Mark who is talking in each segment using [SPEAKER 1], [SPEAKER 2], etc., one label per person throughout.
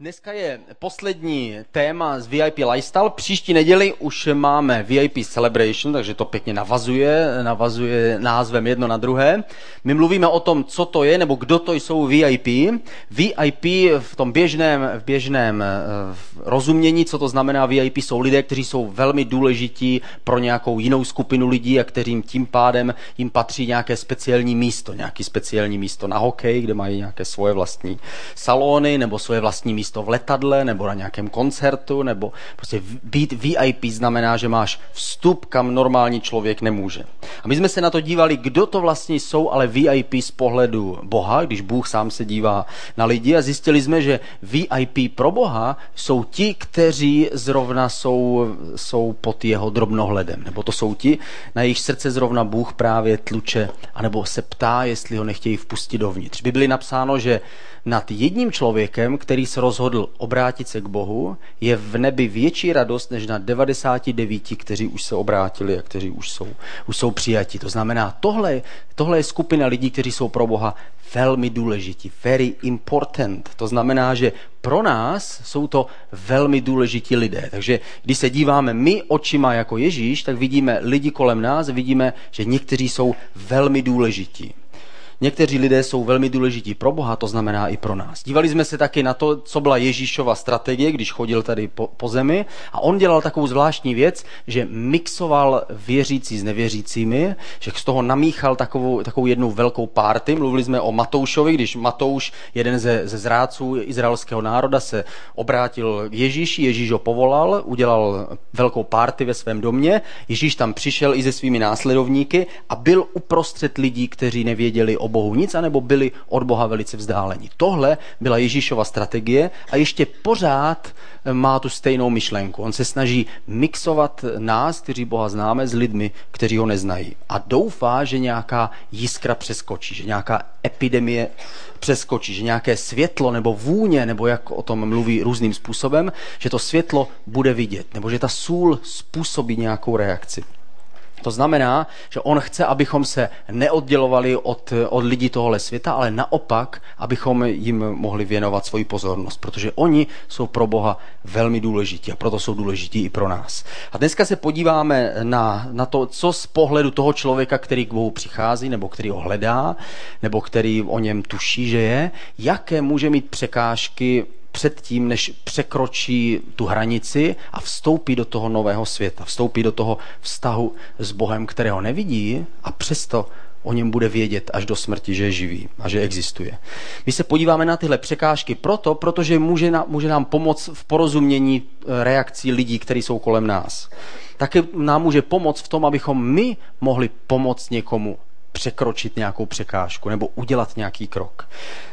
[SPEAKER 1] Dneska je poslední téma z VIP Lifestyle. Příští neděli už máme VIP Celebration, takže to pěkně navazuje, navazuje názvem jedno na druhé. My mluvíme o tom, co to je, nebo kdo to jsou VIP. VIP v tom běžném, v běžném v rozumění, co to znamená VIP, jsou lidé, kteří jsou velmi důležití pro nějakou jinou skupinu lidí a kterým tím pádem jim patří nějaké speciální místo, nějaký speciální místo na hokej, kde mají nějaké svoje vlastní salony nebo svoje vlastní vlastní místo v letadle nebo na nějakém koncertu, nebo prostě být VIP znamená, že máš vstup, kam normální člověk nemůže. A my jsme se na to dívali, kdo to vlastně jsou, ale VIP z pohledu Boha, když Bůh sám se dívá na lidi a zjistili jsme, že VIP pro Boha jsou ti, kteří zrovna jsou, jsou pod jeho drobnohledem, nebo to jsou ti, na jejich srdce zrovna Bůh právě tluče, anebo se ptá, jestli ho nechtějí vpustit dovnitř. By byly napsáno, že nad jedním člověkem, který se rozhodl obrátit se k Bohu, je v nebi větší radost než na 99, kteří už se obrátili a kteří už jsou, už jsou přijati. To znamená, tohle, tohle je skupina lidí, kteří jsou pro Boha velmi důležití, very important. To znamená, že pro nás jsou to velmi důležití lidé. Takže když se díváme my očima jako Ježíš, tak vidíme lidi kolem nás, vidíme, že někteří jsou velmi důležití. Někteří lidé jsou velmi důležití pro Boha, to znamená i pro nás. Dívali jsme se taky na to, co byla Ježíšova strategie, když chodil tady po, po zemi a on dělal takovou zvláštní věc, že mixoval věřící s nevěřícími, že z toho namíchal takovou, takovou jednu velkou párty. Mluvili jsme o Matoušovi, když Matouš, jeden ze, ze zrádců izraelského národa, se obrátil k Ježíši, Ježíš ho povolal, udělal velkou párty ve svém domě, Ježíš tam přišel i se svými následovníky a byl uprostřed lidí, kteří nevěděli o Bohu nic, anebo byli od Boha velice vzdáleni. Tohle byla Ježíšova strategie a ještě pořád eh, má tu stejnou myšlenku. On se snaží mixovat nás, kteří Boha známe, s lidmi, kteří ho neznají. A doufá, že nějaká jiskra přeskočí, že nějaká epidemie přeskočí, že nějaké světlo nebo vůně, nebo jak o tom mluví různým způsobem, že to světlo bude vidět, nebo že ta sůl způsobí nějakou reakci. To znamená, že on chce, abychom se neoddělovali od, od lidí tohohle světa, ale naopak, abychom jim mohli věnovat svoji pozornost, protože oni jsou pro Boha velmi důležití a proto jsou důležití i pro nás. A dneska se podíváme na, na to, co z pohledu toho člověka, který k Bohu přichází, nebo který ho hledá, nebo který o něm tuší, že je, jaké může mít překážky předtím, než překročí tu hranici a vstoupí do toho nového světa, vstoupí do toho vztahu s Bohem, kterého nevidí a přesto o něm bude vědět až do smrti, že je živý a že existuje. My se podíváme na tyhle překážky proto, protože může, na, může nám pomoct v porozumění eh, reakcí lidí, kteří jsou kolem nás. Také nám může pomoct v tom, abychom my mohli pomoct někomu překročit nějakou překážku nebo udělat nějaký krok.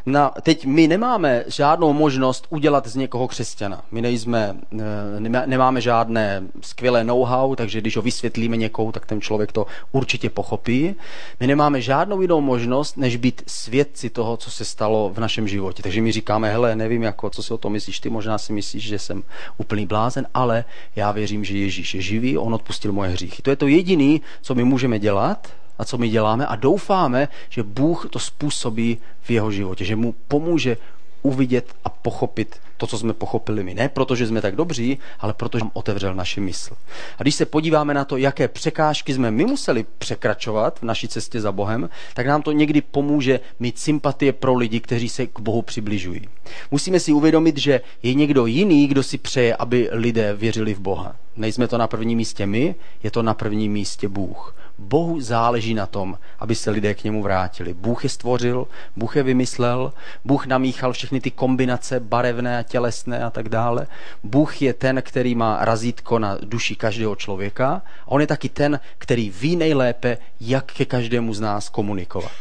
[SPEAKER 1] Na, teď my nemáme žádnou možnost udělat z někoho křesťana. My nejsme, eh, nemáme žádné skvělé know-how, takže když ho vysvětlíme někoho, tak ten člověk to určitě pochopí. My nemáme žádnou jinou možnost, než být svědci toho, co se stalo v našem životě. Takže my říkáme, hele, nevím, jako, co si o tom myslíš, ty možná si myslíš, že jsem úplný blázen, ale já věřím, že Ježíš je živý, on odpustil moje hříchy. To je to jediné, co my můžeme dělat, a co my děláme a doufáme, že Bůh to způsobí v jeho životě, že mu pomůže uvidět a pochopit to, co jsme pochopili my. Ne protože jsme tak dobří, ale protože nám otevřel naši mysl. A když se podíváme na to, jaké překážky jsme my museli překračovat v naší cestě za Bohem, tak nám to někdy pomůže mít sympatie pro lidi, kteří se k Bohu přibližují. Musíme si uvědomit, že je někdo jiný, kdo si přeje, aby lidé věřili v Boha. Nejsme to na prvním místě my, je to na prvním místě Bůh. Bohu záleží na tom, aby se lidé k němu vrátili. Bůh je stvořil, Bůh je vymyslel, Bůh namíchal všechny ty kombinace barevné a tělesné a tak dále. Bůh je ten, který má razítko na duši každého člověka a on je taky ten, který ví nejlépe, jak ke každému z nás komunikovat.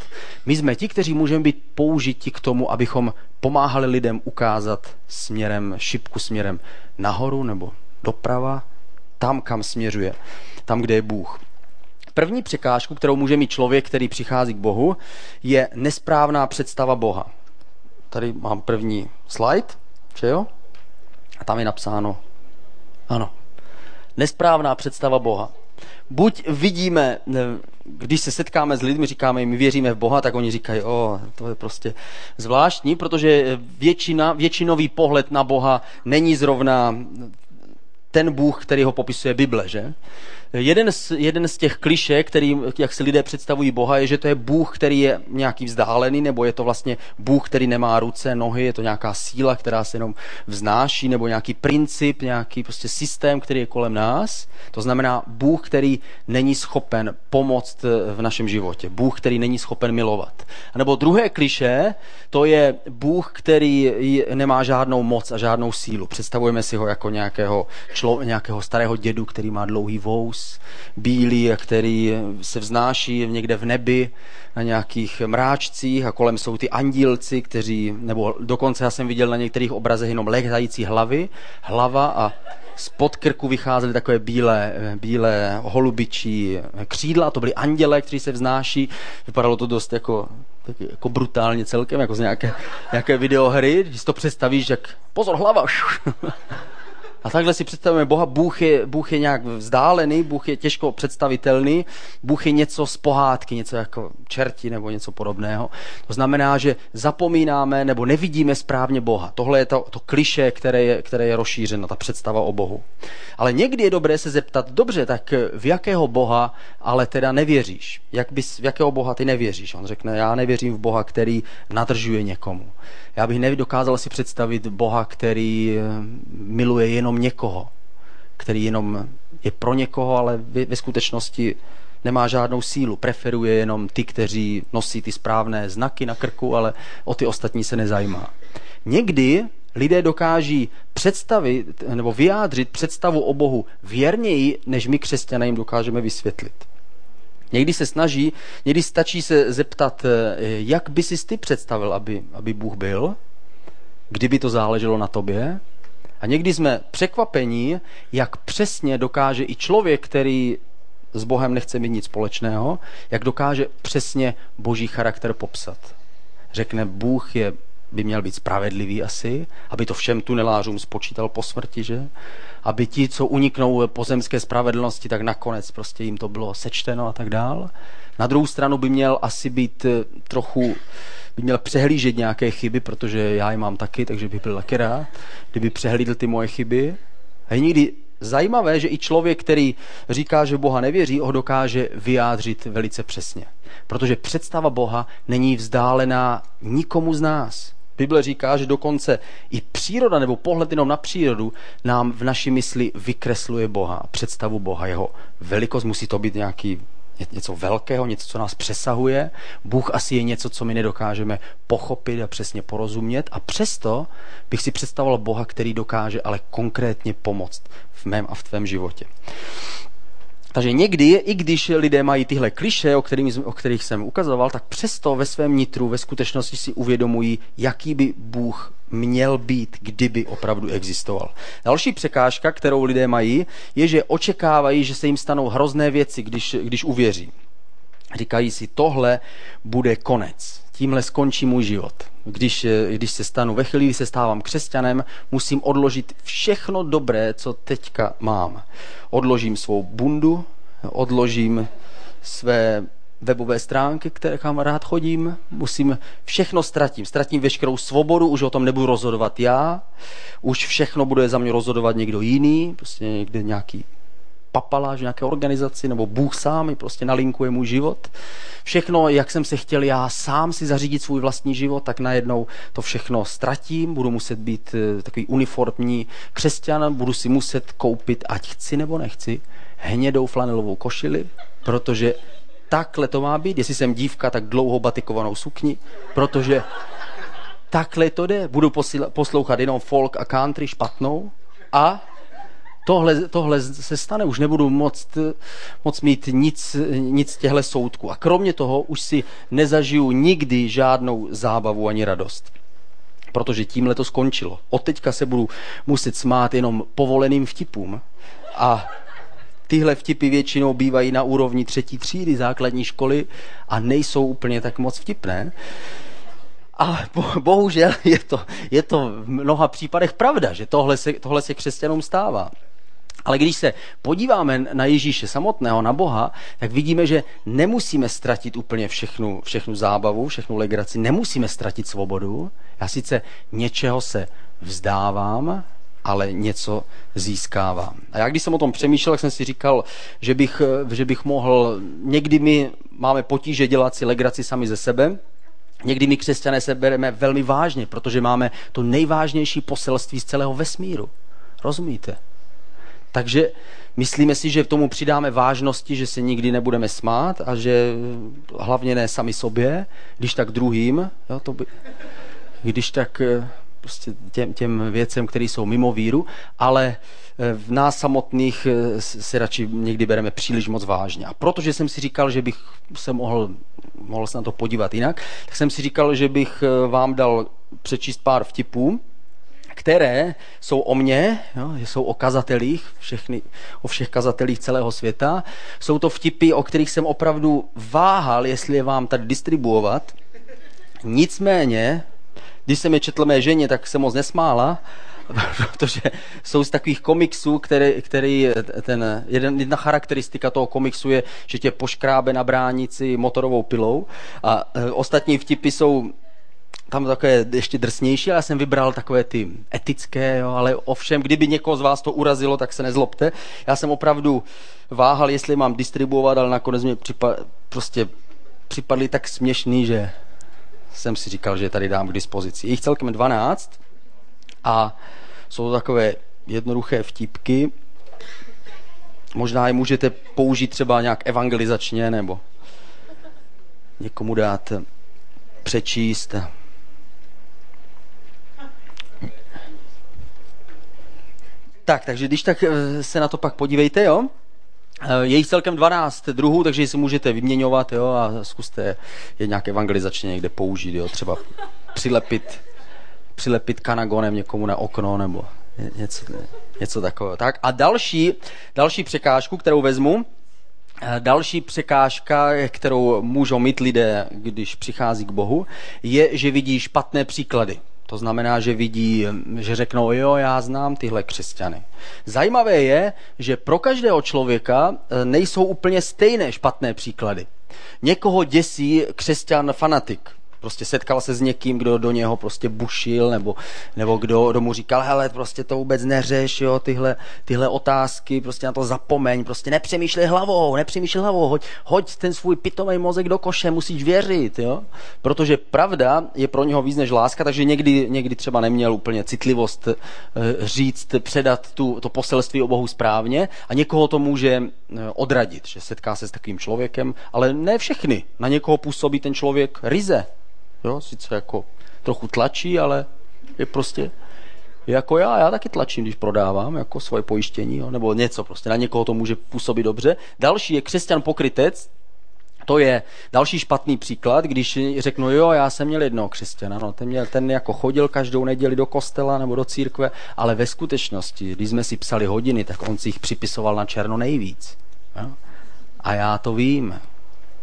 [SPEAKER 1] My jsme ti, kteří můžeme být použiti k tomu, abychom pomáhali lidem ukázat směrem, šipku směrem nahoru nebo doprava, tam, kam směřuje, tam, kde je Bůh. První překážku, kterou může mít člověk, který přichází k Bohu, je nesprávná představa Boha. Tady mám první slide, že jo? A tam je napsáno, ano, nesprávná představa Boha. Buď vidíme, když se setkáme s lidmi, říkáme jim, my věříme v Boha, tak oni říkají, o, to je prostě zvláštní, protože většina, většinový pohled na Boha není zrovna ten Bůh, který ho popisuje Bible, že? Jeden z, jeden z těch kliše, který, jak si lidé představují Boha, je, že to je Bůh, který je nějaký vzdálený, nebo je to vlastně Bůh, který nemá ruce, nohy, je to nějaká síla, která se jenom vznáší, nebo nějaký princip, nějaký prostě systém, který je kolem nás. To znamená Bůh, který není schopen pomoct eh, v našem životě. Bůh, který není schopen milovat. A nebo druhé kliše, to je Bůh, který nemá žádnou moc a žádnou sílu. Představujeme si ho jako nějakého, člo, nějakého starého dědu, který má dlouhý vous, bílý, který se vznáší někde v nebi na nějakých mráčcích a kolem jsou ty andílci, kteří, nebo dokonce já jsem viděl na některých obrazech jenom lehtající hlavy, hlava a spod krku vycházely takové bílé, bílé holubičí křídla, to byly anděle, kteří se vznáší. Vypadalo to dost jako, tak jako brutálně celkem, jako z nějaké, nějaké videohry, když to představíš, jak pozor, hlava, A takhle si představujeme Boha, Bůh je, Bůh je nějak vzdálený, Bůh je těžko představitelný, Bůh je něco z pohádky, něco jako čerti nebo něco podobného. To znamená, že zapomínáme nebo nevidíme správně Boha. Tohle je to, to kliše, které je, které je rozšířeno, ta představa o Bohu. Ale někdy je dobré se zeptat, dobře, tak v jakého Boha ale teda nevěříš? Jak bys, v jakého Boha ty nevěříš? On řekne, já nevěřím v Boha, který nadržuje někomu. Já bych nedokázal si představit Boha, který eh, miluje jenom někoho, který jenom je pro někoho, ale ve skutečnosti nemá žádnou sílu, preferuje jenom ty, kteří nosí ty správné znaky na krku, ale o ty ostatní se nezajímá. Někdy lidé dokáží představit nebo vyjádřit představu o Bohu věrněji, než my křesťané jim dokážeme vysvětlit. Někdy se snaží, někdy stačí se zeptat, eh, jak by si ty představil, aby, aby Bůh byl, kdyby to záleželo na tobě. A někdy jsme překvapení, jak přesně dokáže i člověk, který s Bohem nechce mít nic společného, jak dokáže přesně boží charakter popsat. Řekne, Bůh je, by měl být spravedlivý asi, aby to všem tunelářům spočítal po smrti, že? aby ti, co uniknou pozemské spravedlnosti, tak nakonec prostě jim to bylo sečteno a tak dál. Na druhou stranu by měl asi být eh, trochu, by měl přehlížet nějaké chyby, protože já je mám taky, takže bych byl taky rád, kdyby přehlídl ty moje chyby. A je někdy zajímavé, že i člověk, který říká, že Boha nevěří, ho dokáže vyjádřit velice přesně. Protože představa Boha není vzdálená nikomu z nás. Bible říká, že dokonce i příroda nebo pohled jenom na přírodu nám v naší mysli vykresluje Boha, představu Boha, jeho velikost, musí to být nějaký něco velkého, něco, co nás přesahuje. Bůh asi je něco, co my nedokážeme pochopit a přesně porozumět. A přesto bych si představoval Boha, který dokáže ale konkrétně pomoct v mém a v tvém životě. Takže někdy, i když lidé mají tyhle kliše, o, kterých, o kterých jsem ukazoval, tak přesto ve svém nitru ve skutečnosti si uvědomují, jaký by Bůh měl být, kdyby opravdu existoval. Další překážka, kterou lidé mají, je, že očekávají, že se jim stanou hrozné věci, když, když uvěří. Říkají si, tohle bude konec. Tímhle skončí můj život. Když, když se stanu, ve chvíli, se stávám křesťanem, musím odložit všechno dobré, co teďka mám. Odložím svou bundu, odložím své webové stránky, které kam rád chodím, musím, všechno ztratím. Ztratím veškerou svobodu, už o tom nebudu rozhodovat já, už všechno bude za mě rozhodovat někdo jiný, prostě někde nějaký papaláš nějaké organizaci, nebo Bůh sám mi prostě nalinkuje můj život. Všechno, jak jsem se chtěl já sám si zařídit svůj vlastní život, tak najednou to všechno ztratím, budu muset být eh, takový uniformní křesťan, budu si muset koupit, ať chci nebo nechci, hnědou flanelovou košili, protože takhle to má být. Jestli jsem dívka, tak dlouhou batikovanou sukni, protože takhle to jde. Budu poslouchat jenom folk a country špatnou a tohle, tohle se stane, už nebudu moc, moc mít nic, nic těhle soudku. A kromě toho už si nezažiju nikdy žádnou zábavu ani radost. Protože tímhle to skončilo. Od teďka se budu muset smát jenom povoleným vtipům. A tyhle vtipy většinou bývají na úrovni třetí třídy základní školy a nejsou úplně tak moc vtipné. A bohužel je to, je to v mnoha případech pravda, že tohle se, tohle se křesťanům stává. Ale když se podíváme na Ježíše samotného, na Boha, tak vidíme, že nemusíme ztratit úplně všechnu, všechnu zábavu, všechnu legraci, nemusíme ztratit svobodu. Já sice něčeho se vzdávám, ale něco získávám. A já když jsem o tom přemýšlel, tak jsem si říkal, že bych, že bych mohl, někdy my máme potíže dělat si legraci sami ze sebe, Někdy my křesťané se bereme velmi vážně, protože máme to nejvážnější poselství z celého vesmíru. Rozumíte? Takže myslíme si, že k tomu přidáme vážnosti, že se nikdy nebudeme smát a že hlavně ne sami sobě, když tak druhým, jo, to by, když tak eh, prostě těm, těm věcem, které jsou mimo víru, ale eh, v nás samotných eh, se radši někdy bereme příliš moc vážně. A protože jsem si říkal, že bych se mohl, mohl se na to podívat jinak, tak jsem si říkal, že bych vám dal přečíst pár vtipů, které jsou o mně, jo, jsou o kazatelích, všechny, o všech kazatelích celého světa. Jsou to vtipy, o kterých jsem opravdu váhal, jestli je vám tady distribuovat. Nicméně, když jsem je četl mé ženě, tak se moc nesmála, protože jsou z takových komiksů, který, který ten, jeden, jedna charakteristika toho komiksu je, že tě poškrábe na bránici motorovou pilou a e, ostatní vtipy jsou tam takové ještě drsnější, já jsem vybral takové ty etické, jo, ale ovšem, kdyby někoho z vás to urazilo, tak se nezlobte. Já jsem opravdu váhal, jestli mám distribuovat, ale nakonec mi připa- prostě připadly tak směšný, že jsem si říkal, že tady dám k dispozici. Je jich celkem 12 a jsou to takové jednoduché vtipky. Možná je můžete použít třeba nějak evangelizačně nebo někomu dát přečíst. Tak, takže když tak eh, se na to pak podívejte, jo. Eh, je jich celkem 12 druhů, takže si můžete vyměňovat jo, a zkuste je nějak evangelizačně někde použít, jo, třeba přilepit, přilepit kanagonem někomu na okno nebo něco, něco takového. Tak a další, další překážku, kterou vezmu, eh, Další překážka, kterou můžou mít lidé, když přichází k Bohu, je, že vidí špatné příklady. To znamená, že vidí, že řeknou, jo, já znám tyhle křesťany. Zajímavé je, že pro každého člověka eh, nejsou úplně stejné špatné příklady. Někoho děsí křesťan fanatik prostě setkal se s někým, kdo do něho prostě bušil, nebo, nebo kdo, kdo mu říkal, hele, prostě to vůbec neřeš, jo, tyhle, tyhle otázky, prostě na to zapomeň, prostě nepřemýšlej hlavou, nepřemýšlej hlavou, hoď, hoď ten svůj pitomý mozek do koše, musíš věřit, jo, protože pravda je pro něho víc než láska, takže někdy, někdy třeba neměl úplně citlivost e, říct, předat tu, to poselství o Bohu správně a někoho to může e, odradit, že setká se s takovým člověkem, ale ne všechny. Na někoho působí ten člověk ryze, Jo? Sice jako trochu tlačí, ale je prostě jako já, já taky tlačím, když prodávám jako svoje pojištění, jo? nebo něco prostě, na někoho to může působit dobře. Další je křesťan pokrytec, to je další špatný příklad, když řeknu, jo, já jsem měl jednoho křesťana, no, ten, měl, ten jako chodil každou neděli do kostela nebo do církve, ale ve skutečnosti, když jsme si psali hodiny, tak on si jich připisoval na černo nejvíc. Jo? A já to vím.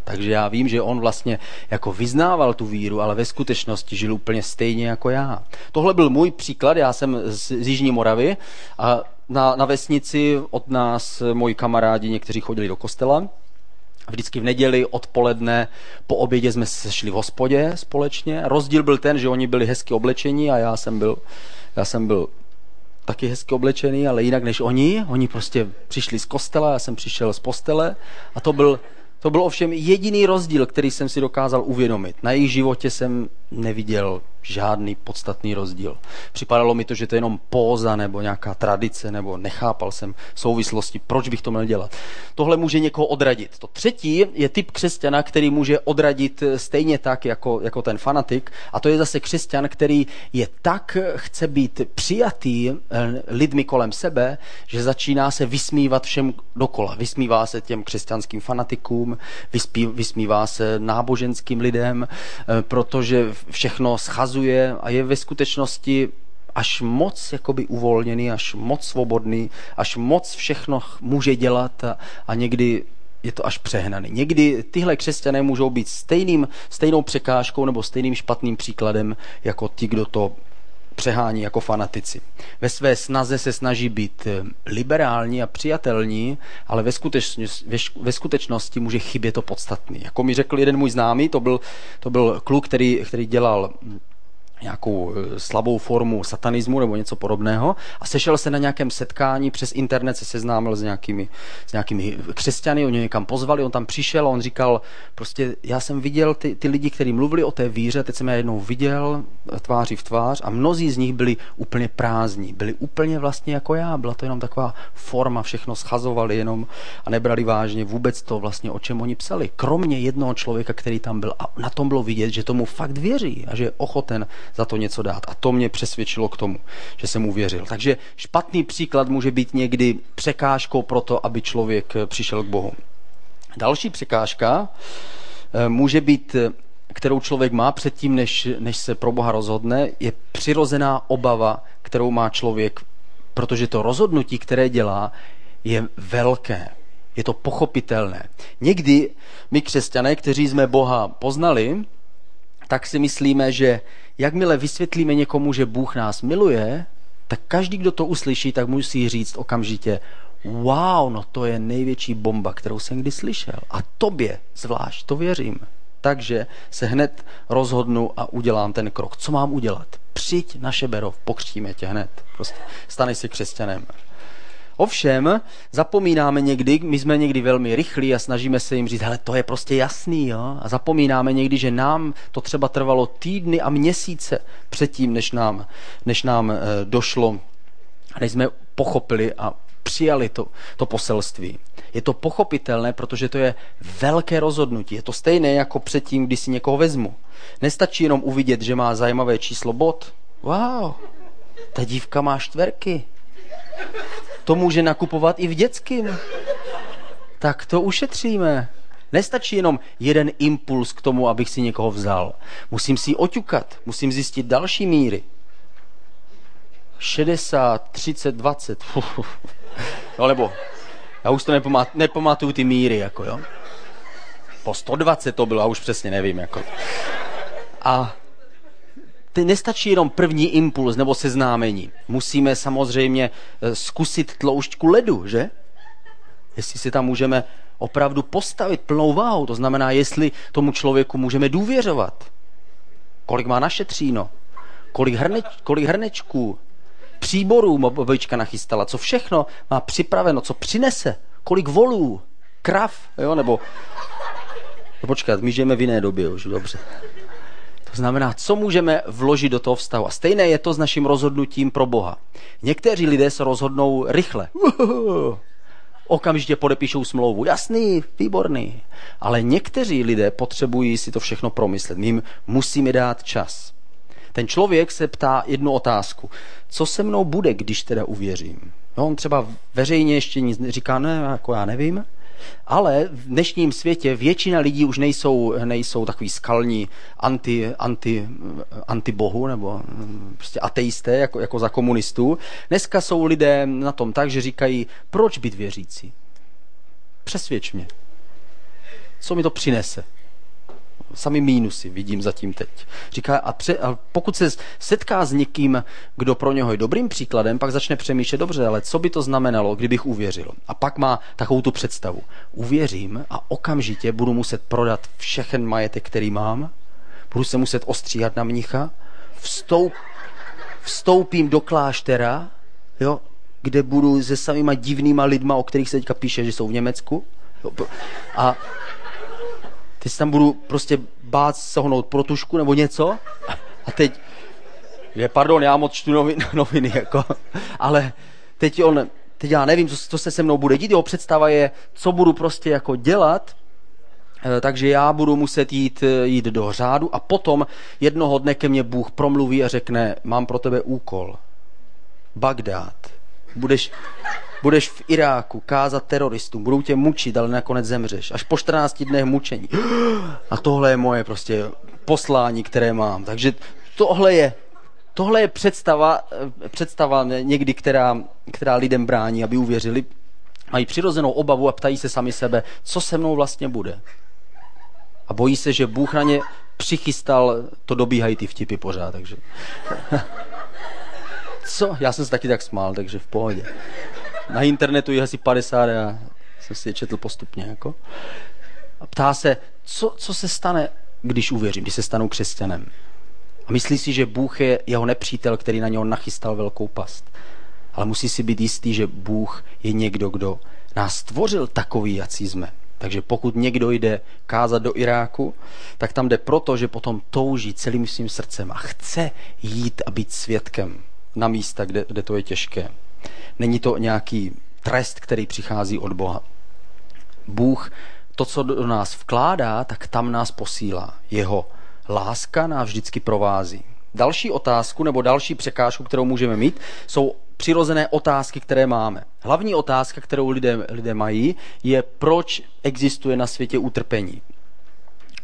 [SPEAKER 1] Takže já vím, že on vlastně jako vyznával tu víru, ale ve skutečnosti žil úplně stejně jako já. Tohle byl můj příklad, já jsem z, z Jižní Moravy a na, na vesnici od nás moji kamarádi někteří chodili do kostela. Vždycky v neděli odpoledne po obědě jsme se šli v hospodě společně. Rozdíl byl ten, že oni byli hezky oblečení a já jsem byl, já jsem byl taky hezky oblečený, ale jinak než oni. Oni prostě přišli z kostela, já jsem přišel z postele a to byl to byl ovšem jediný rozdíl, který jsem si dokázal uvědomit. Na jejich životě jsem neviděl žádný podstatný rozdíl. Připadalo mi to, že to je jenom póza nebo nějaká tradice, nebo nechápal jsem souvislosti, proč bych to měl dělat. Tohle může někoho odradit. To třetí je typ křesťana, který může odradit stejně tak, jako, jako ten fanatik, a to je zase křesťan, který je tak, chce být přijatý eh, lidmi kolem sebe, že začíná se vysmívat všem dokola. Vysmívá se těm křesťanským fanatikům, vysmívá se náboženským lidem, eh, protože všechno schazuje ukazuje a je ve skutečnosti až moc jakoby uvolněný, až moc svobodný, až moc všechno může dělat a, a někdy je to až přehnaný. Někdy tyhle křesťané můžou být stejným, stejnou překážkou nebo stejným špatným příkladem jako ti, kdo to přehání jako fanatici. Ve své snaze se snaží být eh, liberální a přijatelní, ale ve, skutečnosti, ve skutečnosti může chybět to podstatný. Jako mi řekl jeden můj známý, to byl, to byl kluk, který, který dělal nějakou eh, slabou formu satanismu nebo něco podobného a sešel se na nějakém setkání přes internet, se seznámil s nějakými, s nějakými křesťany, oni někam pozvali, on tam přišel a on říkal, prostě já jsem viděl ty, ty lidi, kteří mluvili o té víře, teď jsem je jednou viděl tváří v tvář a mnozí z nich byli úplně prázdní, byli úplně vlastně jako já, byla to jenom taková forma, všechno schazovali jenom a nebrali vážně vůbec to vlastně, o čem oni psali. Kromě jednoho člověka, který tam byl a na tom bylo vidět, že tomu fakt věří a že je ochoten za to něco dát. A to mě přesvědčilo k tomu, že jsem uvěřil. Takže špatný příklad může být někdy překážkou pro to, aby člověk eh, přišel k Bohu. Další překážka eh, může být, eh, kterou člověk má předtím, než, než se pro Boha rozhodne, je přirozená obava, kterou má člověk, protože to rozhodnutí, které dělá, je velké. Je to pochopitelné. Někdy my křesťané, kteří jsme Boha poznali, tak si myslíme, že jakmile vysvětlíme někomu, že Bůh nás miluje, tak každý, kdo to uslyší, tak musí říct okamžitě, wow, no to je největší bomba, kterou jsem kdy slyšel. A tobě zvlášť, to věřím. Takže se hned rozhodnu a udělám ten krok. Co mám udělat? Přijď na Šeberov, pokřtíme tě hned. Prostě staneš si křesťanem. Ovšem, zapomínáme někdy, my jsme někdy velmi rychlí a snažíme se jim říct, hele, to je prostě jasný, jo? A zapomínáme někdy, že nám to třeba trvalo týdny a měsíce předtím, než nám, než nám e, došlo, než jsme pochopili a přijali to, to poselství. Je to pochopitelné, protože to je velké rozhodnutí. Je to stejné jako předtím, když si někoho vezmu. Nestačí jenom uvidět, že má zajímavé číslo bod. Wow, ta dívka má čtverky to může nakupovat i v dětským. Tak to ušetříme. Nestačí jenom jeden impuls k tomu, abych si někoho vzal. Musím si oťukat, musím zjistit další míry. 60, 30, 20. No nebo, já už to nepamat, nepamatuju ty míry, jako jo. Po 120 to bylo, a už přesně nevím, jako. A nestačí jenom první impuls nebo seznámení. Musíme samozřejmě eh, zkusit tloušťku ledu, že? Jestli si tam můžeme opravdu postavit plnou váhu, to znamená, jestli tomu člověku můžeme důvěřovat. Kolik má naše tříno, kolik, hrneč, kolik hrnečků, příborů babička nachystala, co všechno má připraveno, co přinese, kolik volů, krav, jo, nebo... No počkat, my žijeme v jiné době už, dobře. To znamená, co můžeme vložit do toho vztahu. A stejné je to s naším rozhodnutím pro Boha. Někteří lidé se rozhodnou rychle. Okamžitě podepíšou smlouvu. Jasný, výborný. Ale někteří lidé potřebují si to všechno promyslet. My jim musíme dát čas. Ten člověk se ptá jednu otázku. Co se mnou bude, když teda uvěřím? No, on třeba veřejně ještě nic říká, ne, jako já nevím. Ale v dnešním světě většina lidí už nejsou, nejsou takový skalní anti, anti, anti bohu nebo mm, prostě ateisté jako, jako za komunistů. Dneska jsou lidé na tom tak, že říkají, proč být věřící? Přesvědč mě. Co mi to přinese? Sami mínusy vidím zatím teď. Říká, a, pře, a pokud se setká s někým, kdo pro něho je dobrým příkladem, pak začne přemýšlet, dobře, ale co by to znamenalo, kdybych uvěřil? A pak má takovou tu představu. Uvěřím a okamžitě budu muset prodat všechen majetek, který mám, budu se muset ostříhat na mnicha, vstoup, vstoupím do kláštera, jo, kde budu se samýma divnýma lidma, o kterých se teďka píše, že jsou v Německu. A Teď si tam budu prostě bát sehnout pro tušku nebo něco a teď, je, pardon, já moc čtu noviny, noviny jako, ale teď on, teď já nevím, co, co se se mnou bude dít, jeho představa je, co budu prostě jako dělat, eh, takže já budu muset jít, eh, jít do řádu a potom jednoho dne ke mně Bůh promluví a řekne, mám pro tebe úkol. Bagdád. Budeš, budeš v Iráku kázat teroristům, budou tě mučit, ale nakonec zemřeš. Až po 14 dnech mučení. A tohle je moje prostě poslání, které mám. Takže tohle je, tohle je představa, představa někdy, která, která lidem brání, aby uvěřili. Mají přirozenou obavu a ptají se sami sebe, co se mnou vlastně bude. A bojí se, že Bůh na ně přichystal, to dobíhají ty vtipy pořád, takže... Co? Já jsem se taky tak smál, takže v pohodě. Na internetu je asi 50 a jsem si je četl postupně. Jako. A ptá se, co, co se stane, když uvěřím, když se stanu křesťanem. A myslí si, že Bůh je jeho nepřítel, který na něho nachystal velkou past. Ale musí si být jistý, že Bůh je někdo, kdo nás stvořil takový, jací jsme. Takže pokud někdo jde kázat do Iráku, tak tam jde proto, že potom touží celým svým srdcem a chce jít a být svědkem na místa, kde, kde to je těžké. Není to nějaký trest, který přichází od Boha. Bůh to, co do nás vkládá, tak tam nás posílá. Jeho láska nás vždycky provází. Další otázku nebo další překážku, kterou můžeme mít, jsou přirozené otázky, které máme. Hlavní otázka, kterou lidé, lidé mají, je, proč existuje na světě utrpení.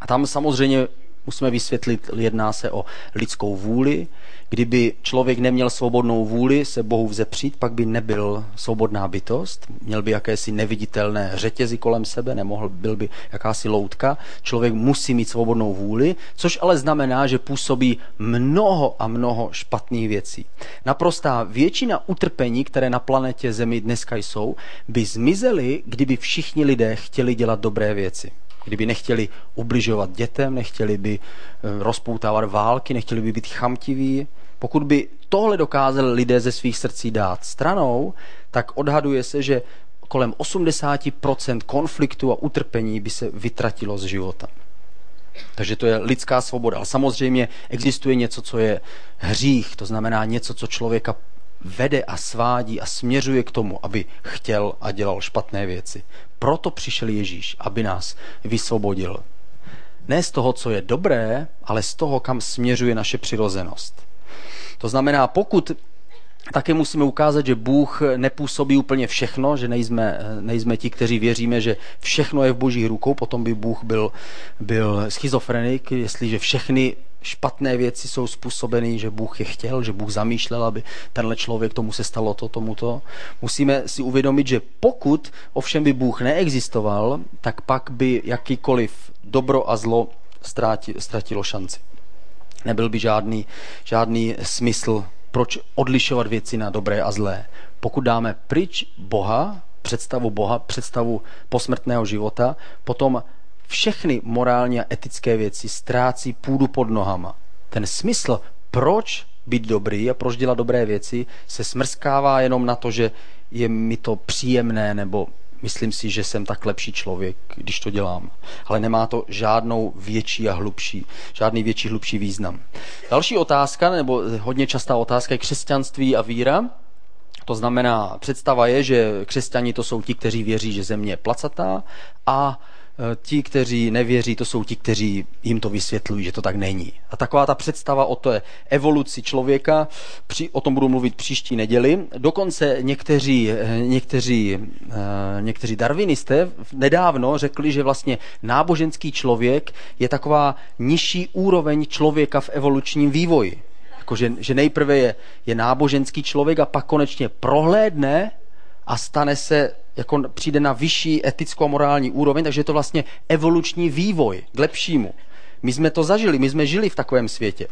[SPEAKER 1] A tam samozřejmě musíme vysvětlit, jedná se o lidskou vůli. Kdyby člověk neměl svobodnou vůli se Bohu vzepřít, pak by nebyl svobodná bytost, měl by jakési neviditelné řetězy kolem sebe, nemohl, byl by jakási loutka. Člověk musí mít svobodnou vůli, což ale znamená, že působí mnoho a mnoho špatných věcí. Naprostá většina utrpení, které na planetě Zemi dneska jsou, by zmizely, kdyby všichni lidé chtěli dělat dobré věci kdyby nechtěli ubližovat dětem, nechtěli by eh, rozpoutávat války, nechtěli by být chamtiví. Pokud by tohle dokázali lidé ze svých srdcí dát stranou, tak odhaduje se, že kolem 80% konfliktu a utrpení by se vytratilo z života. Takže to je lidská svoboda. Ale samozřejmě existuje něco, co je hřích, to znamená něco, co člověka vede a svádí a směřuje k tomu, aby chtěl a dělal špatné věci. Proto přišel Ježíš, aby nás vysvobodil. Ne z toho, co je dobré, ale z toho, kam směřuje naše přirozenost. To znamená, pokud také musíme ukázat, že Bůh nepůsobí úplně všechno, že nejsme, nejsme ti, kteří věříme, že všechno je v božích rukou, potom by Bůh byl, byl schizofrenik, jestliže všechny špatné věci jsou způsobeny, že Bůh je chtěl, že Bůh zamýšlel, aby tenhle člověk tomu se stalo to, tomuto. Musíme si uvědomit, že pokud ovšem by Bůh neexistoval, tak pak by jakýkoliv dobro a zlo ztratilo šanci. Nebyl by žádný, žádný smysl, proč odlišovat věci na dobré a zlé. Pokud dáme pryč Boha, představu Boha, představu posmrtného života, potom všechny morální a etické věci ztrácí půdu pod nohama. Ten smysl, proč být dobrý a proč dělat dobré věci, se smrskává jenom na to, že je mi to příjemné nebo myslím si, že jsem tak lepší člověk, když to dělám. Ale nemá to žádnou větší a hlubší, žádný větší hlubší význam. Další otázka, nebo hodně častá otázka je křesťanství a víra. To znamená, představa je, že křesťani to jsou ti, kteří věří, že země je placatá a ti, kteří nevěří, to jsou ti, kteří jim to vysvětlují, že to tak není. A taková ta představa o té evoluci člověka, při, o tom budu mluvit příští neděli. Dokonce někteří, eh, někteří, eh, někteří darwinisté nedávno řekli, že vlastně náboženský člověk je taková nižší úroveň člověka v evolučním vývoji. Jako, že, že nejprve je, je náboženský člověk a pak konečně prohlédne a stane se jako přijde na vyšší etickou a morální úroveň, takže je to vlastně evoluční vývoj k lepšímu. My jsme to zažili, my jsme žili v takovém světě.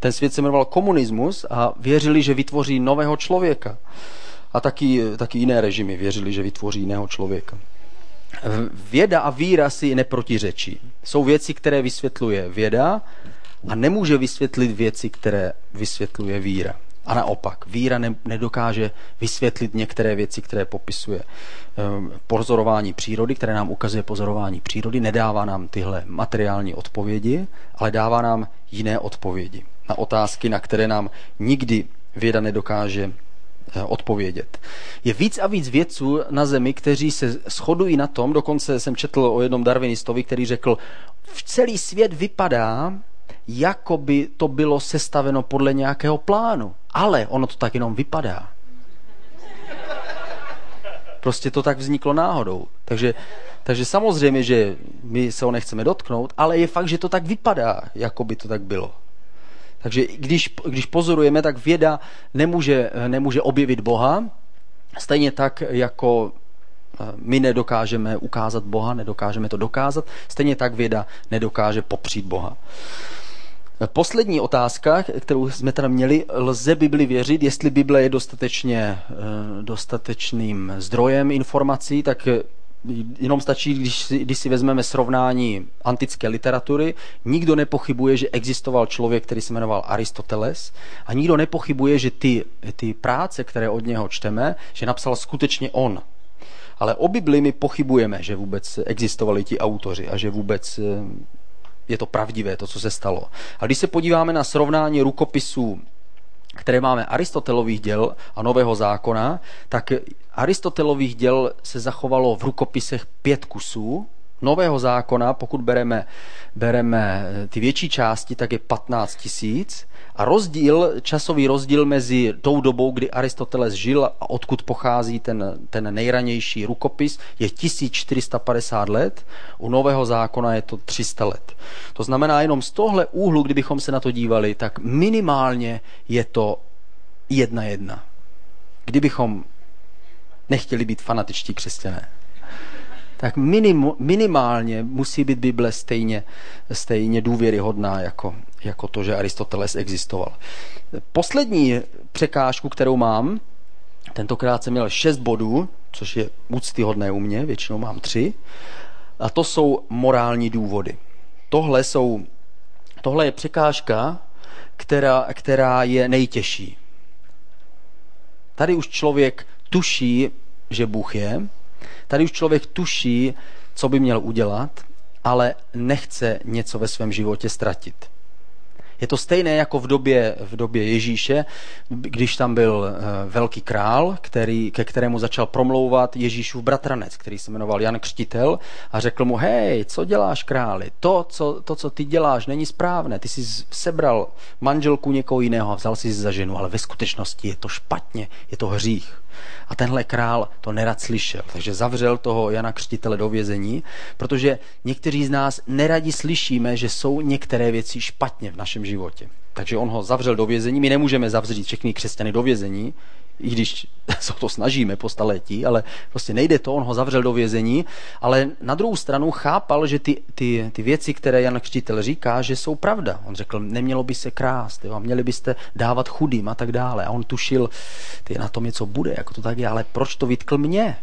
[SPEAKER 1] Ten svět se jmenoval komunismus a věřili, že vytvoří nového člověka. A taky, taky jiné režimy věřili, že vytvoří jiného člověka. Věda a víra si neprotiřečí. Jsou věci, které vysvětluje věda a nemůže vysvětlit věci, které vysvětluje víra. A naopak, víra ne, nedokáže vysvětlit některé věci, které popisuje ehm, pozorování přírody, které nám ukazuje pozorování přírody, nedává nám tyhle materiální odpovědi, ale dává nám jiné odpovědi na otázky, na které nám nikdy věda nedokáže eh, odpovědět. Je víc a víc vědců na Zemi, kteří se shodují na tom, dokonce jsem četl o jednom darwinistovi, který řekl, v celý svět vypadá, jako by to bylo sestaveno podle nějakého plánu. Ale ono to tak jenom vypadá. Prostě to tak vzniklo náhodou. Takže, takže samozřejmě, že my se ho nechceme dotknout, ale je fakt, že to tak vypadá, jako by to tak bylo. Takže když, když pozorujeme, tak věda nemůže, nemůže objevit Boha, stejně tak, jako eh, my nedokážeme ukázat Boha, nedokážeme to dokázat, stejně tak věda nedokáže popřít Boha. Poslední otázka, kterou jsme tady měli, lze Bibli věřit, jestli Bible je dostatečně, dostatečným zdrojem informací, tak jenom stačí, když si, když si vezmeme srovnání antické literatury, nikdo nepochybuje, že existoval člověk, který se jmenoval Aristoteles a nikdo nepochybuje, že ty, ty práce, které od něho čteme, že napsal skutečně on. Ale o Bibli my pochybujeme, že vůbec existovali ti autoři a že vůbec eh, je to pravdivé, to, co se stalo. A když se podíváme na srovnání rukopisů které máme Aristotelových děl a Nového zákona, tak Aristotelových děl se zachovalo v rukopisech pět kusů, Nového zákona, pokud bereme, bereme ty větší části, tak je 15 tisíc a rozdíl, časový rozdíl mezi tou dobou, kdy Aristoteles žil a odkud pochází ten, ten nejranější rukopis, je 1450 let, u Nového zákona je to 300 let. To znamená, jenom z tohle úhlu, kdybychom se na to dívali, tak minimálně je to jedna jedna. Kdybychom nechtěli být fanatičtí křesťané tak minim, minimálně musí být Bible stejně, stejně důvěryhodná jako, jako to, že Aristoteles existoval. Poslední překážku, kterou mám, tentokrát jsem měl šest bodů, což je úctyhodné u mě, většinou mám tři, a to jsou morální důvody. Tohle, jsou, tohle je překážka, která, která je nejtěžší. Tady už člověk tuší, že Bůh je, Tady už člověk tuší, co by měl udělat, ale nechce něco ve svém životě ztratit. Je to stejné jako v době, v době Ježíše, když tam byl eh, velký král, který, ke kterému začal promlouvat Ježíšův bratranec, který se jmenoval Jan Křtitel a řekl mu, hej, co děláš králi? To co, to, co ty děláš, není správné. Ty jsi sebral manželku někoho jiného a vzal si za ženu, ale ve skutečnosti je to špatně, je to hřích. A tenhle král to nerad slyšel, takže zavřel toho Jana Křtitele do vězení, protože někteří z nás neradi slyšíme, že jsou některé věci špatně v našem životě. Takže on ho zavřel do vězení. My nemůžeme zavřít všechny křesťany do vězení, i když se to snažíme po staletí, ale prostě nejde to, on ho zavřel do vězení, ale na druhou stranu chápal, že ty, ty, ty věci, které Jan Křtitel říká, že jsou pravda. On řekl, nemělo by se krást, jo, měli byste dávat chudým a tak dále. A on tušil, ty na tom něco bude, jako to tak je, ale proč to vytkl mě?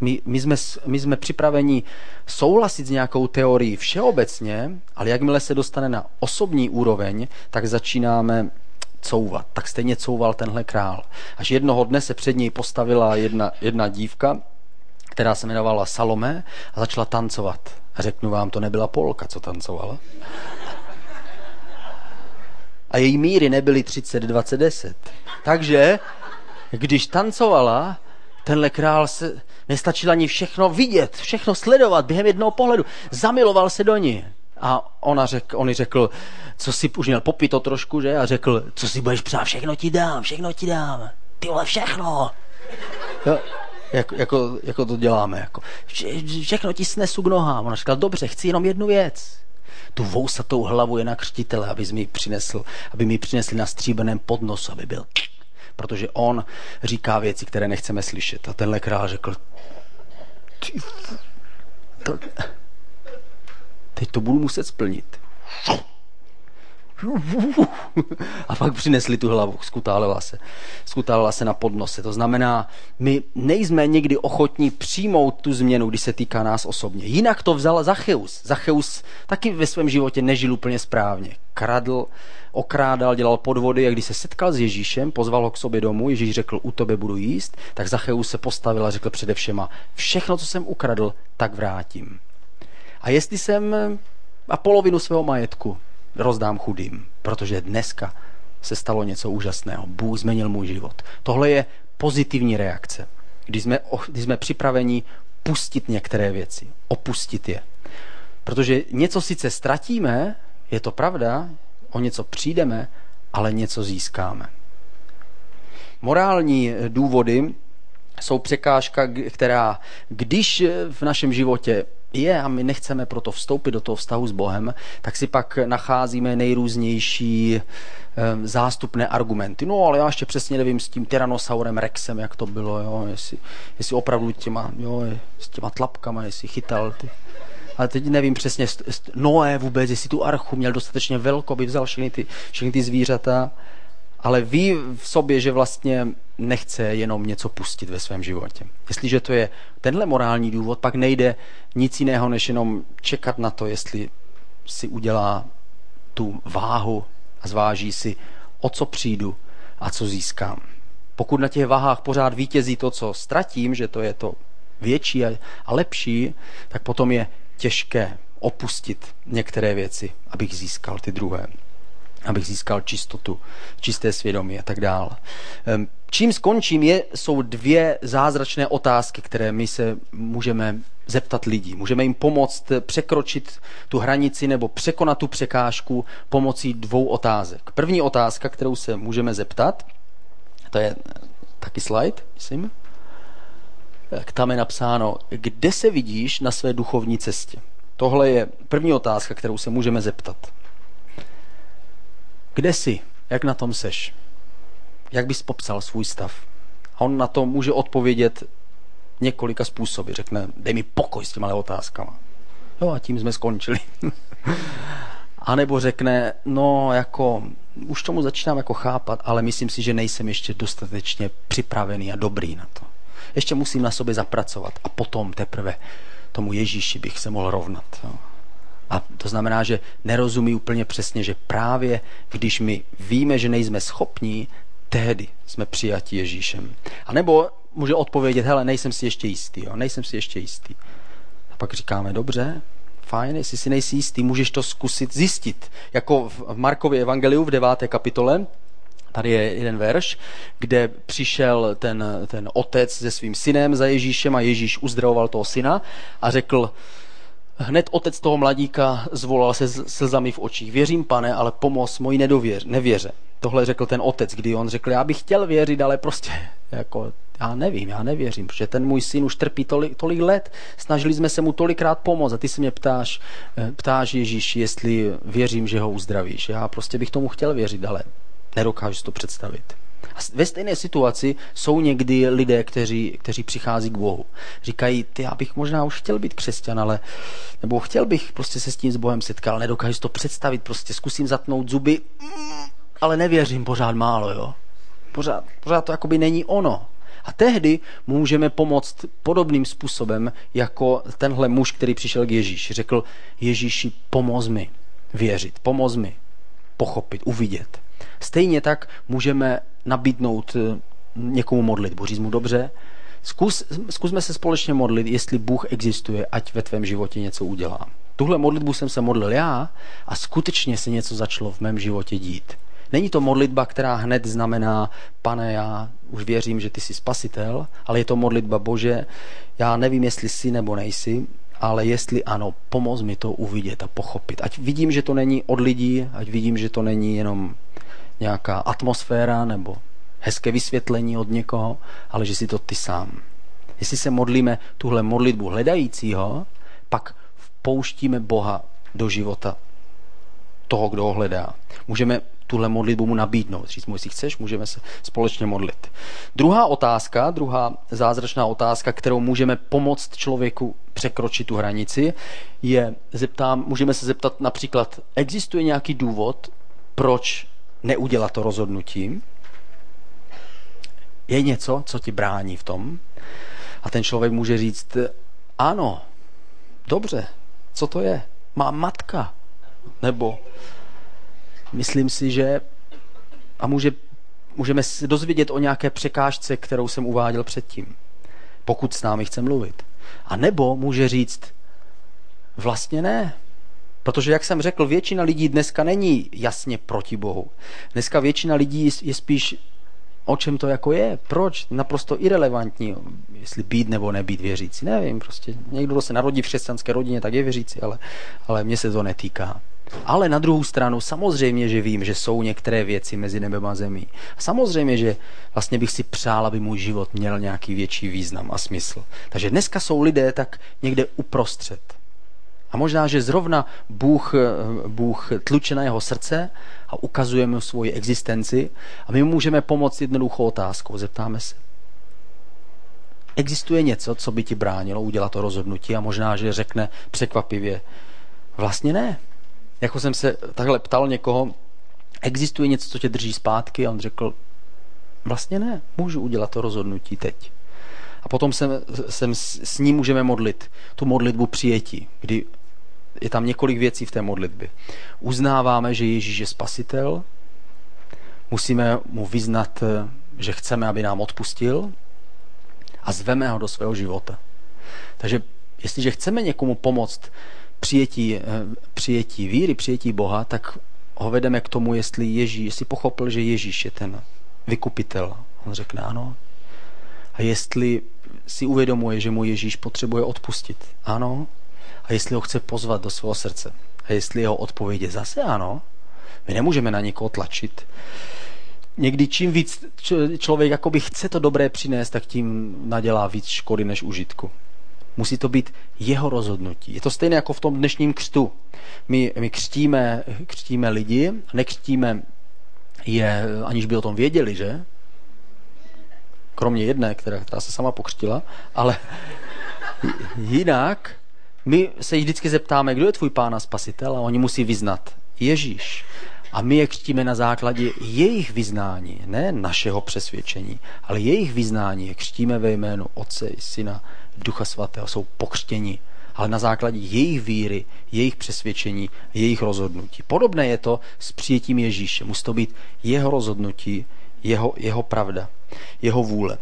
[SPEAKER 1] My, my, jsme, my jsme připraveni souhlasit s nějakou teorií všeobecně, ale jakmile se dostane na osobní úroveň, tak začínáme couvat. Tak stejně couval tenhle král. Až jednoho dne se před něj postavila jedna, jedna dívka, která se jmenovala Salome a začala tancovat. A řeknu vám, to nebyla Polka, co tancovala. A její míry nebyly 30, 20, 10. Takže, když tancovala, tenhle král se nestačil ani všechno vidět, všechno sledovat během jednoho pohledu. Zamiloval se do ní. A ona řek, on řekl, co si už měl popít to trošku, že? A řekl, co si budeš přát, všechno ti dám, všechno ti dám. Ty vole, všechno. Jo, jako, jako, jako to děláme. Jako. Vše, všechno ti snesu k nohám. Ona říkala, dobře, chci jenom jednu věc. Tu vousatou hlavu je na křtitele, aby mi přinesl, aby mi přinesli na stříbeném podnosu, aby byl protože on říká věci, které nechceme slyšet. A tenhle král řekl, ty, to, teď to budu muset splnit. A pak přinesli tu hlavu, skutálela se. Skutálela se na podnose. To znamená, my nejsme někdy ochotní přijmout tu změnu, když se týká nás osobně. Jinak to vzal Zacheus. Zacheus taky ve svém životě nežil úplně správně. Kradl, okrádal, dělal podvody a když se setkal s Ježíšem, pozval ho k sobě domů, Ježíš řekl, u tebe budu jíst, tak Zacheus se postavil a řekl především, všechno, co jsem ukradl, tak vrátím. A jestli jsem a polovinu svého majetku rozdám chudým, protože dneska se stalo něco úžasného. Bůh změnil můj život. Tohle je pozitivní reakce, když jsme, když jsme připraveni pustit některé věci, opustit je. Protože něco sice ztratíme, je to pravda, o něco přijdeme, ale něco získáme. Morální důvody jsou překážka, která když v našem životě je a my nechceme proto vstoupit do toho vztahu s Bohem, tak si pak nacházíme nejrůznější zástupné argumenty. No, ale já ještě přesně nevím s tím Tyrannosaurem Rexem, jak to bylo, jo, jestli, jestli opravdu těma, jo, s těma tlapkama, jestli chytal ty. Ale teď nevím přesně, Noé vůbec, jestli tu archu měl dostatečně velkou, by vzal všechny ty, všechny ty zvířata, ale ví v sobě, že vlastně nechce jenom něco pustit ve svém životě. Jestliže to je tenhle morální důvod, pak nejde nic jiného, než jenom čekat na to, jestli si udělá tu váhu a zváží si, o co přijdu a co získám. Pokud na těch váhách pořád vítězí to, co ztratím, že to je to větší a lepší, tak potom je těžké opustit některé věci, abych získal ty druhé abych získal čistotu, čisté svědomí a tak dále. Ehm, čím skončím, je, jsou dvě zázračné otázky, které my se můžeme zeptat lidí. Můžeme jim pomoct překročit tu hranici nebo překonat tu překážku pomocí dvou otázek. První otázka, kterou se můžeme zeptat, to je taky slide, myslím, tam je napsáno, kde se vidíš na své duchovní cestě. Tohle je první otázka, kterou se můžeme zeptat. Kde jsi? Jak na tom seš? Jak bys popsal svůj stav? A on na to může odpovědět několika způsoby. Řekne, dej mi pokoj s těma otázkama. Jo a tím jsme skončili. a nebo řekne, no jako, už tomu začínám jako chápat, ale myslím si, že nejsem ještě dostatečně připravený a dobrý na to. Ještě musím na sobě zapracovat a potom teprve tomu Ježíši bych se mohl rovnat. Jo. A to znamená, že nerozumí úplně přesně, že právě když my víme, že nejsme schopní, tehdy jsme přijati Ježíšem. A nebo může odpovědět, hele, nejsem si ještě jistý, jo, nejsem si ještě jistý. A pak říkáme, dobře, fajn, jestli si nejsi jistý, můžeš to zkusit zjistit. Jako v Markově evangeliu v deváté kapitole, tady je jeden verš, kde přišel ten, ten otec se svým synem za Ježíšem a Ježíš uzdravoval toho syna a řekl, Hned otec toho mladíka zvolal se slzami v očích. Věřím, pane, ale pomoz mojí nedověř, nevěře. Tohle řekl ten otec, kdy on řekl, já bych chtěl věřit, ale prostě jako, já nevím, já nevěřím, protože ten můj syn už trpí tolik, tolik let, snažili jsme se mu tolikrát pomoct a ty se mě ptáš, eh, ptáš Ježíš, jestli věřím, že ho uzdravíš. Já prostě bych tomu chtěl věřit, ale nedokážu si to představit. A ve stejné situaci jsou někdy lidé, kteří, kteří přichází k Bohu. Říkají, ty, já bych možná už chtěl být křesťan, ale, nebo chtěl bych prostě se s tím s Bohem setkat, ale nedokážu si to představit, prostě zkusím zatnout zuby, ale nevěřím pořád málo, jo. Pořád, pořád to jakoby není ono. A tehdy můžeme pomoct podobným způsobem, jako tenhle muž, který přišel k Ježíši. Řekl, Ježíši, pomoz mi věřit, pomoz mi pochopit, uvidět. Stejně tak můžeme nabídnout eh, někomu modlitbu, říct mu dobře, zkus, zkusme se společně modlit, jestli Bůh existuje, ať ve tvém životě něco udělá. Tuhle modlitbu jsem se modlil já a skutečně se něco začalo v mém životě dít. Není to modlitba, která hned znamená, pane, já už věřím, že ty jsi spasitel, ale je to modlitba Bože, já nevím, jestli jsi nebo nejsi, ale jestli ano, pomoz mi to uvidět a pochopit. Ať vidím, že to není od lidí, ať vidím, že to není jenom nějaká atmosféra nebo hezké vysvětlení od někoho, ale že si to ty sám. Jestli se modlíme tuhle modlitbu hledajícího, pak pouštíme Boha do života toho, kdo ho hledá. Můžeme tuhle modlitbu mu nabídnout. Říct mu, jestli chceš, můžeme se společně modlit. Druhá otázka, druhá zázračná otázka, kterou můžeme pomoct člověku překročit tu hranici, je, zeptám, můžeme se zeptat například, existuje nějaký důvod, proč neudělat to rozhodnutí? Je něco, co ti brání v tom? A ten člověk může říct, ano, dobře, co to je? Má matka. Nebo myslím si, že a může, můžeme se dozvědět o nějaké překážce, kterou jsem uváděl předtím, pokud s námi chce mluvit. A nebo může říct, vlastně ne, Protože, jak jsem řekl, většina lidí dneska není jasně proti Bohu. Dneska většina lidí je spíš o čem to jako je, proč, naprosto irrelevantní, jestli být nebo nebýt věřící, nevím, prostě někdo, kdo se narodí v křesťanské rodině, tak je věřící, ale, ale mně se to netýká. Ale na druhou stranu samozřejmě, že vím, že jsou některé věci mezi nebem a zemí. A samozřejmě, že vlastně bych si přál, aby můj život měl nějaký větší význam a smysl. Takže dneska jsou lidé tak někde uprostřed. A možná, že zrovna Bůh, Bůh tluče na jeho srdce a ukazuje mu svoji existenci a my mu můžeme pomoct jednoduchou otázkou. Zeptáme se. Existuje něco, co by ti bránilo udělat to rozhodnutí a možná, že řekne překvapivě, vlastně ne. Jako jsem se takhle ptal někoho, existuje něco, co tě drží zpátky a on řekl, vlastně ne, můžu udělat to rozhodnutí teď. A potom jsem, jsem s ním můžeme modlit tu modlitbu přijetí, kdy je tam několik věcí v té modlitbě. Uznáváme, že Ježíš je spasitel, musíme mu vyznat, že chceme, aby nám odpustil a zveme ho do svého života. Takže jestliže chceme někomu pomoct přijetí, eh, přijetí víry, přijetí Boha, tak ho vedeme k tomu, jestli Ježíš, jestli pochopil, že Ježíš je ten vykupitel. On řekne ano. A jestli si uvědomuje, že mu Ježíš potřebuje odpustit. Ano. A jestli ho chce pozvat do svého srdce. A jestli jeho odpověď je zase ano. My nemůžeme na někoho tlačit. Někdy čím víc člověk jakoby chce to dobré přinést, tak tím nadělá víc škody než užitku. Musí to být jeho rozhodnutí. Je to stejné jako v tom dnešním křtu. My, my křtíme, křtíme lidi, nekřtíme je, aniž by o tom věděli, že? Kromě jedné, která, která se sama pokřtila, ale jinak my se jich vždycky zeptáme, kdo je tvůj pán a spasitel a oni musí vyznat Ježíš. A my je křtíme na základě jejich vyznání, ne našeho přesvědčení, ale jejich vyznání je křtíme ve jménu Otce, Syna, Ducha Svatého. Jsou pokřtěni, ale na základě jejich víry, jejich přesvědčení, jejich rozhodnutí. Podobné je to s přijetím Ježíše. Musí to být jeho rozhodnutí, jeho, jeho pravda, jeho vůle.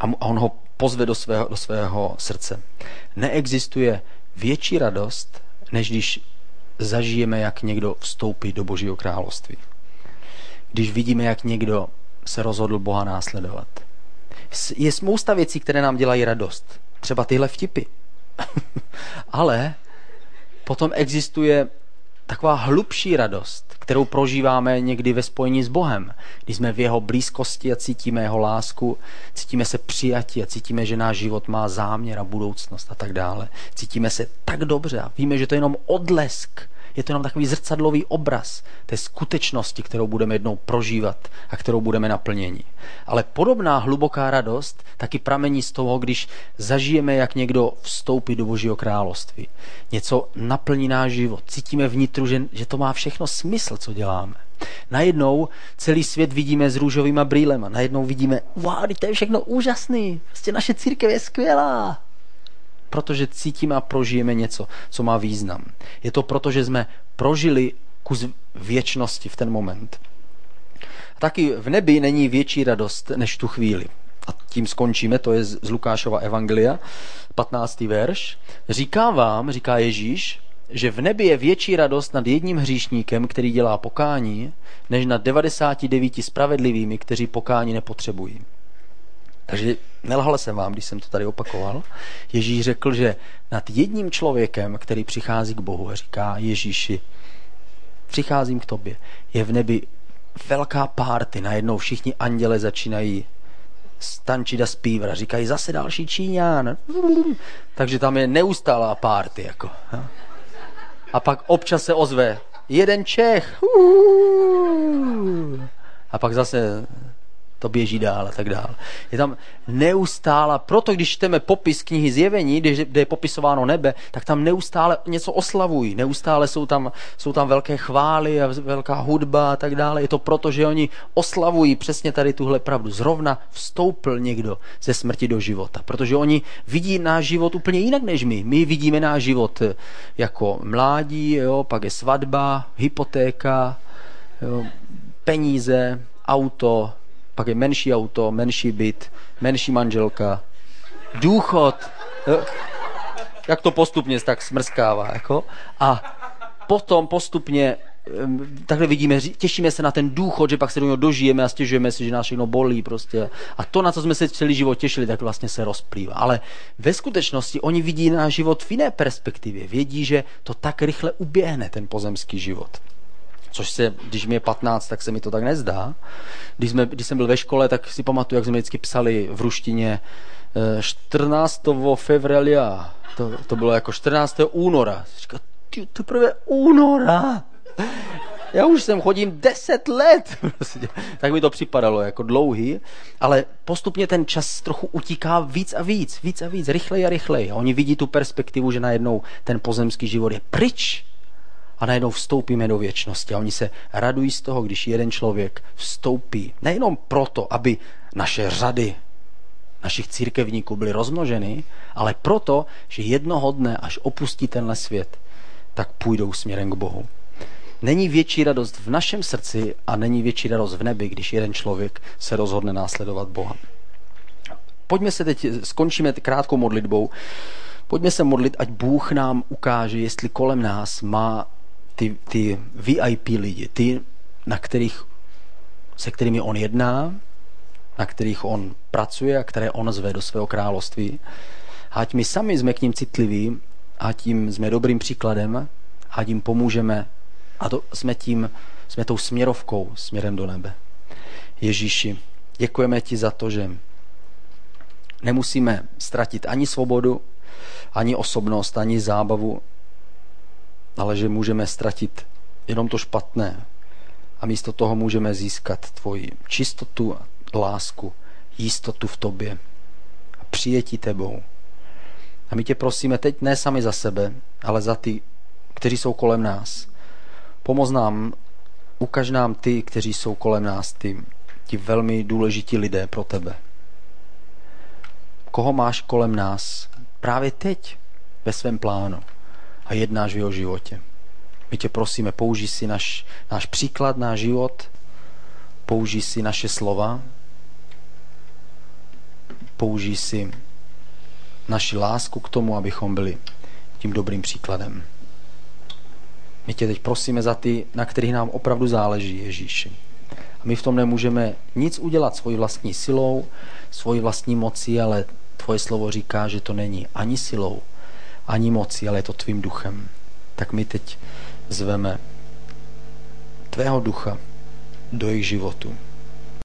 [SPEAKER 1] A on ho pozve do svého, do svého srdce. Neexistuje větší radost, než když zažijeme, jak někdo vstoupí do Božího království. Když vidíme, jak někdo se rozhodl Boha následovat. Je spousta věcí, které nám dělají radost. Třeba tyhle vtipy. Ale potom existuje taková hlubší radost, kterou prožíváme někdy ve spojení s Bohem. Když jsme v jeho blízkosti a cítíme jeho lásku, cítíme se přijatí a cítíme, že náš život má záměr a budoucnost a tak dále. Cítíme se tak dobře a víme, že to je jenom odlesk je to jenom takový zrcadlový obraz té skutečnosti, kterou budeme jednou prožívat a kterou budeme naplněni. Ale podobná hluboká radost taky pramení z toho, když zažijeme, jak někdo vstoupí do Božího království. Něco naplní náš život. Cítíme vnitru, že, že to má všechno smysl, co děláme. Najednou celý svět vidíme s růžovýma brýlema. Najednou vidíme, wow, to je všechno úžasný. Prostě naše církev je skvělá protože cítíme a prožijeme něco, co má význam. Je to proto, že jsme prožili kus věčnosti v ten moment. A taky v nebi není větší radost než tu chvíli. A tím skončíme, to je z Lukášova evangelia, 15. verš. Říká vám, říká Ježíš, že v nebi je větší radost nad jedním hříšníkem, který dělá pokání, než nad 99 spravedlivými, kteří pokání nepotřebují. Takže nelhal jsem vám, když jsem to tady opakoval. Ježíš řekl, že nad jedním člověkem, který přichází k Bohu a říká Ježíši, přicházím k tobě, je v nebi velká párty, najednou všichni anděle začínají stančit a zpívat a říkají zase další Číňan. Takže tam je neustálá párty. Jako. A pak občas se ozve jeden Čech. A pak zase to běží dál a tak dál. Je tam neustále, proto když čteme popis knihy Zjevení, kde je popisováno nebe, tak tam neustále něco oslavují, neustále jsou tam, jsou tam velké chvály a velká hudba a tak dále. Je to proto, že oni oslavují přesně tady tuhle pravdu. Zrovna vstoupil někdo ze smrti do života, protože oni vidí náš život úplně jinak než my. My vidíme náš život jako mládí, jo, pak je svatba, hypotéka, jo, peníze, auto, pak je menší auto, menší byt, menší manželka, důchod. Jak to postupně tak smrskává. Jako? A potom postupně takhle vidíme, těšíme se na ten důchod, že pak se do něho dožijeme a stěžujeme si, že nás všechno bolí prostě. A to, na co jsme se celý život těšili, tak vlastně se rozplývá. Ale ve skutečnosti oni vidí náš život v jiné perspektivě. Vědí, že to tak rychle uběhne, ten pozemský život což se, když mi je 15, tak se mi to tak nezdá. Když, jsme, když jsem byl ve škole, tak si pamatuju, jak jsme vždycky psali v ruštině 14. Eh, fevrelia, to, to bylo jako 14. února. Říká, ty, to prvé února. Já už sem chodím deset let. Prostě. tak mi to připadalo jako dlouhý, ale postupně ten čas trochu utíká víc a víc, víc a víc, rychleji a rychleji. A oni vidí tu perspektivu, že najednou ten pozemský život je pryč a najednou vstoupíme do věčnosti. A oni se radují z toho, když jeden člověk vstoupí. Nejenom proto, aby naše řady našich církevníků byly rozmnoženy, ale proto, že jednoho dne, až opustí tenhle svět, tak půjdou směrem k Bohu. Není větší radost v našem srdci a není větší radost v nebi, když jeden člověk se rozhodne následovat Boha. Pojďme se teď, skončíme krátkou modlitbou. Pojďme se modlit, ať Bůh nám ukáže, jestli kolem nás má ty, ty VIP lidi, ty, na kterých, se kterými on jedná, na kterých on pracuje a které on zve do svého království. Ať my sami jsme k ním citliví, a tím jsme dobrým příkladem, a tím pomůžeme a to jsme tím, jsme tou směrovkou směrem do nebe. Ježíši, děkujeme ti za to, že nemusíme ztratit ani svobodu, ani osobnost, ani zábavu, ale že můžeme ztratit jenom to špatné a místo toho můžeme získat tvoji čistotu, lásku, jistotu v tobě a přijetí tebou. A my tě prosíme teď ne sami za sebe, ale za ty, kteří jsou kolem nás. Pomoz nám, ukaž nám ty, kteří jsou kolem nás, ty, ti velmi důležití lidé pro tebe. Koho máš kolem nás právě teď ve svém plánu a jednáš v jeho životě. My tě prosíme, použij si naš, náš příklad, náš život, použij si naše slova, použij si naši lásku k tomu, abychom byli tím dobrým příkladem. My tě teď prosíme za ty, na kterých nám opravdu záleží, Ježíši. A my v tom nemůžeme nic udělat svojí vlastní silou, svojí vlastní mocí, ale tvoje slovo říká, že to není ani silou, ani mocí, ale je to tvým duchem. Tak my teď zveme tvého ducha do jejich životu.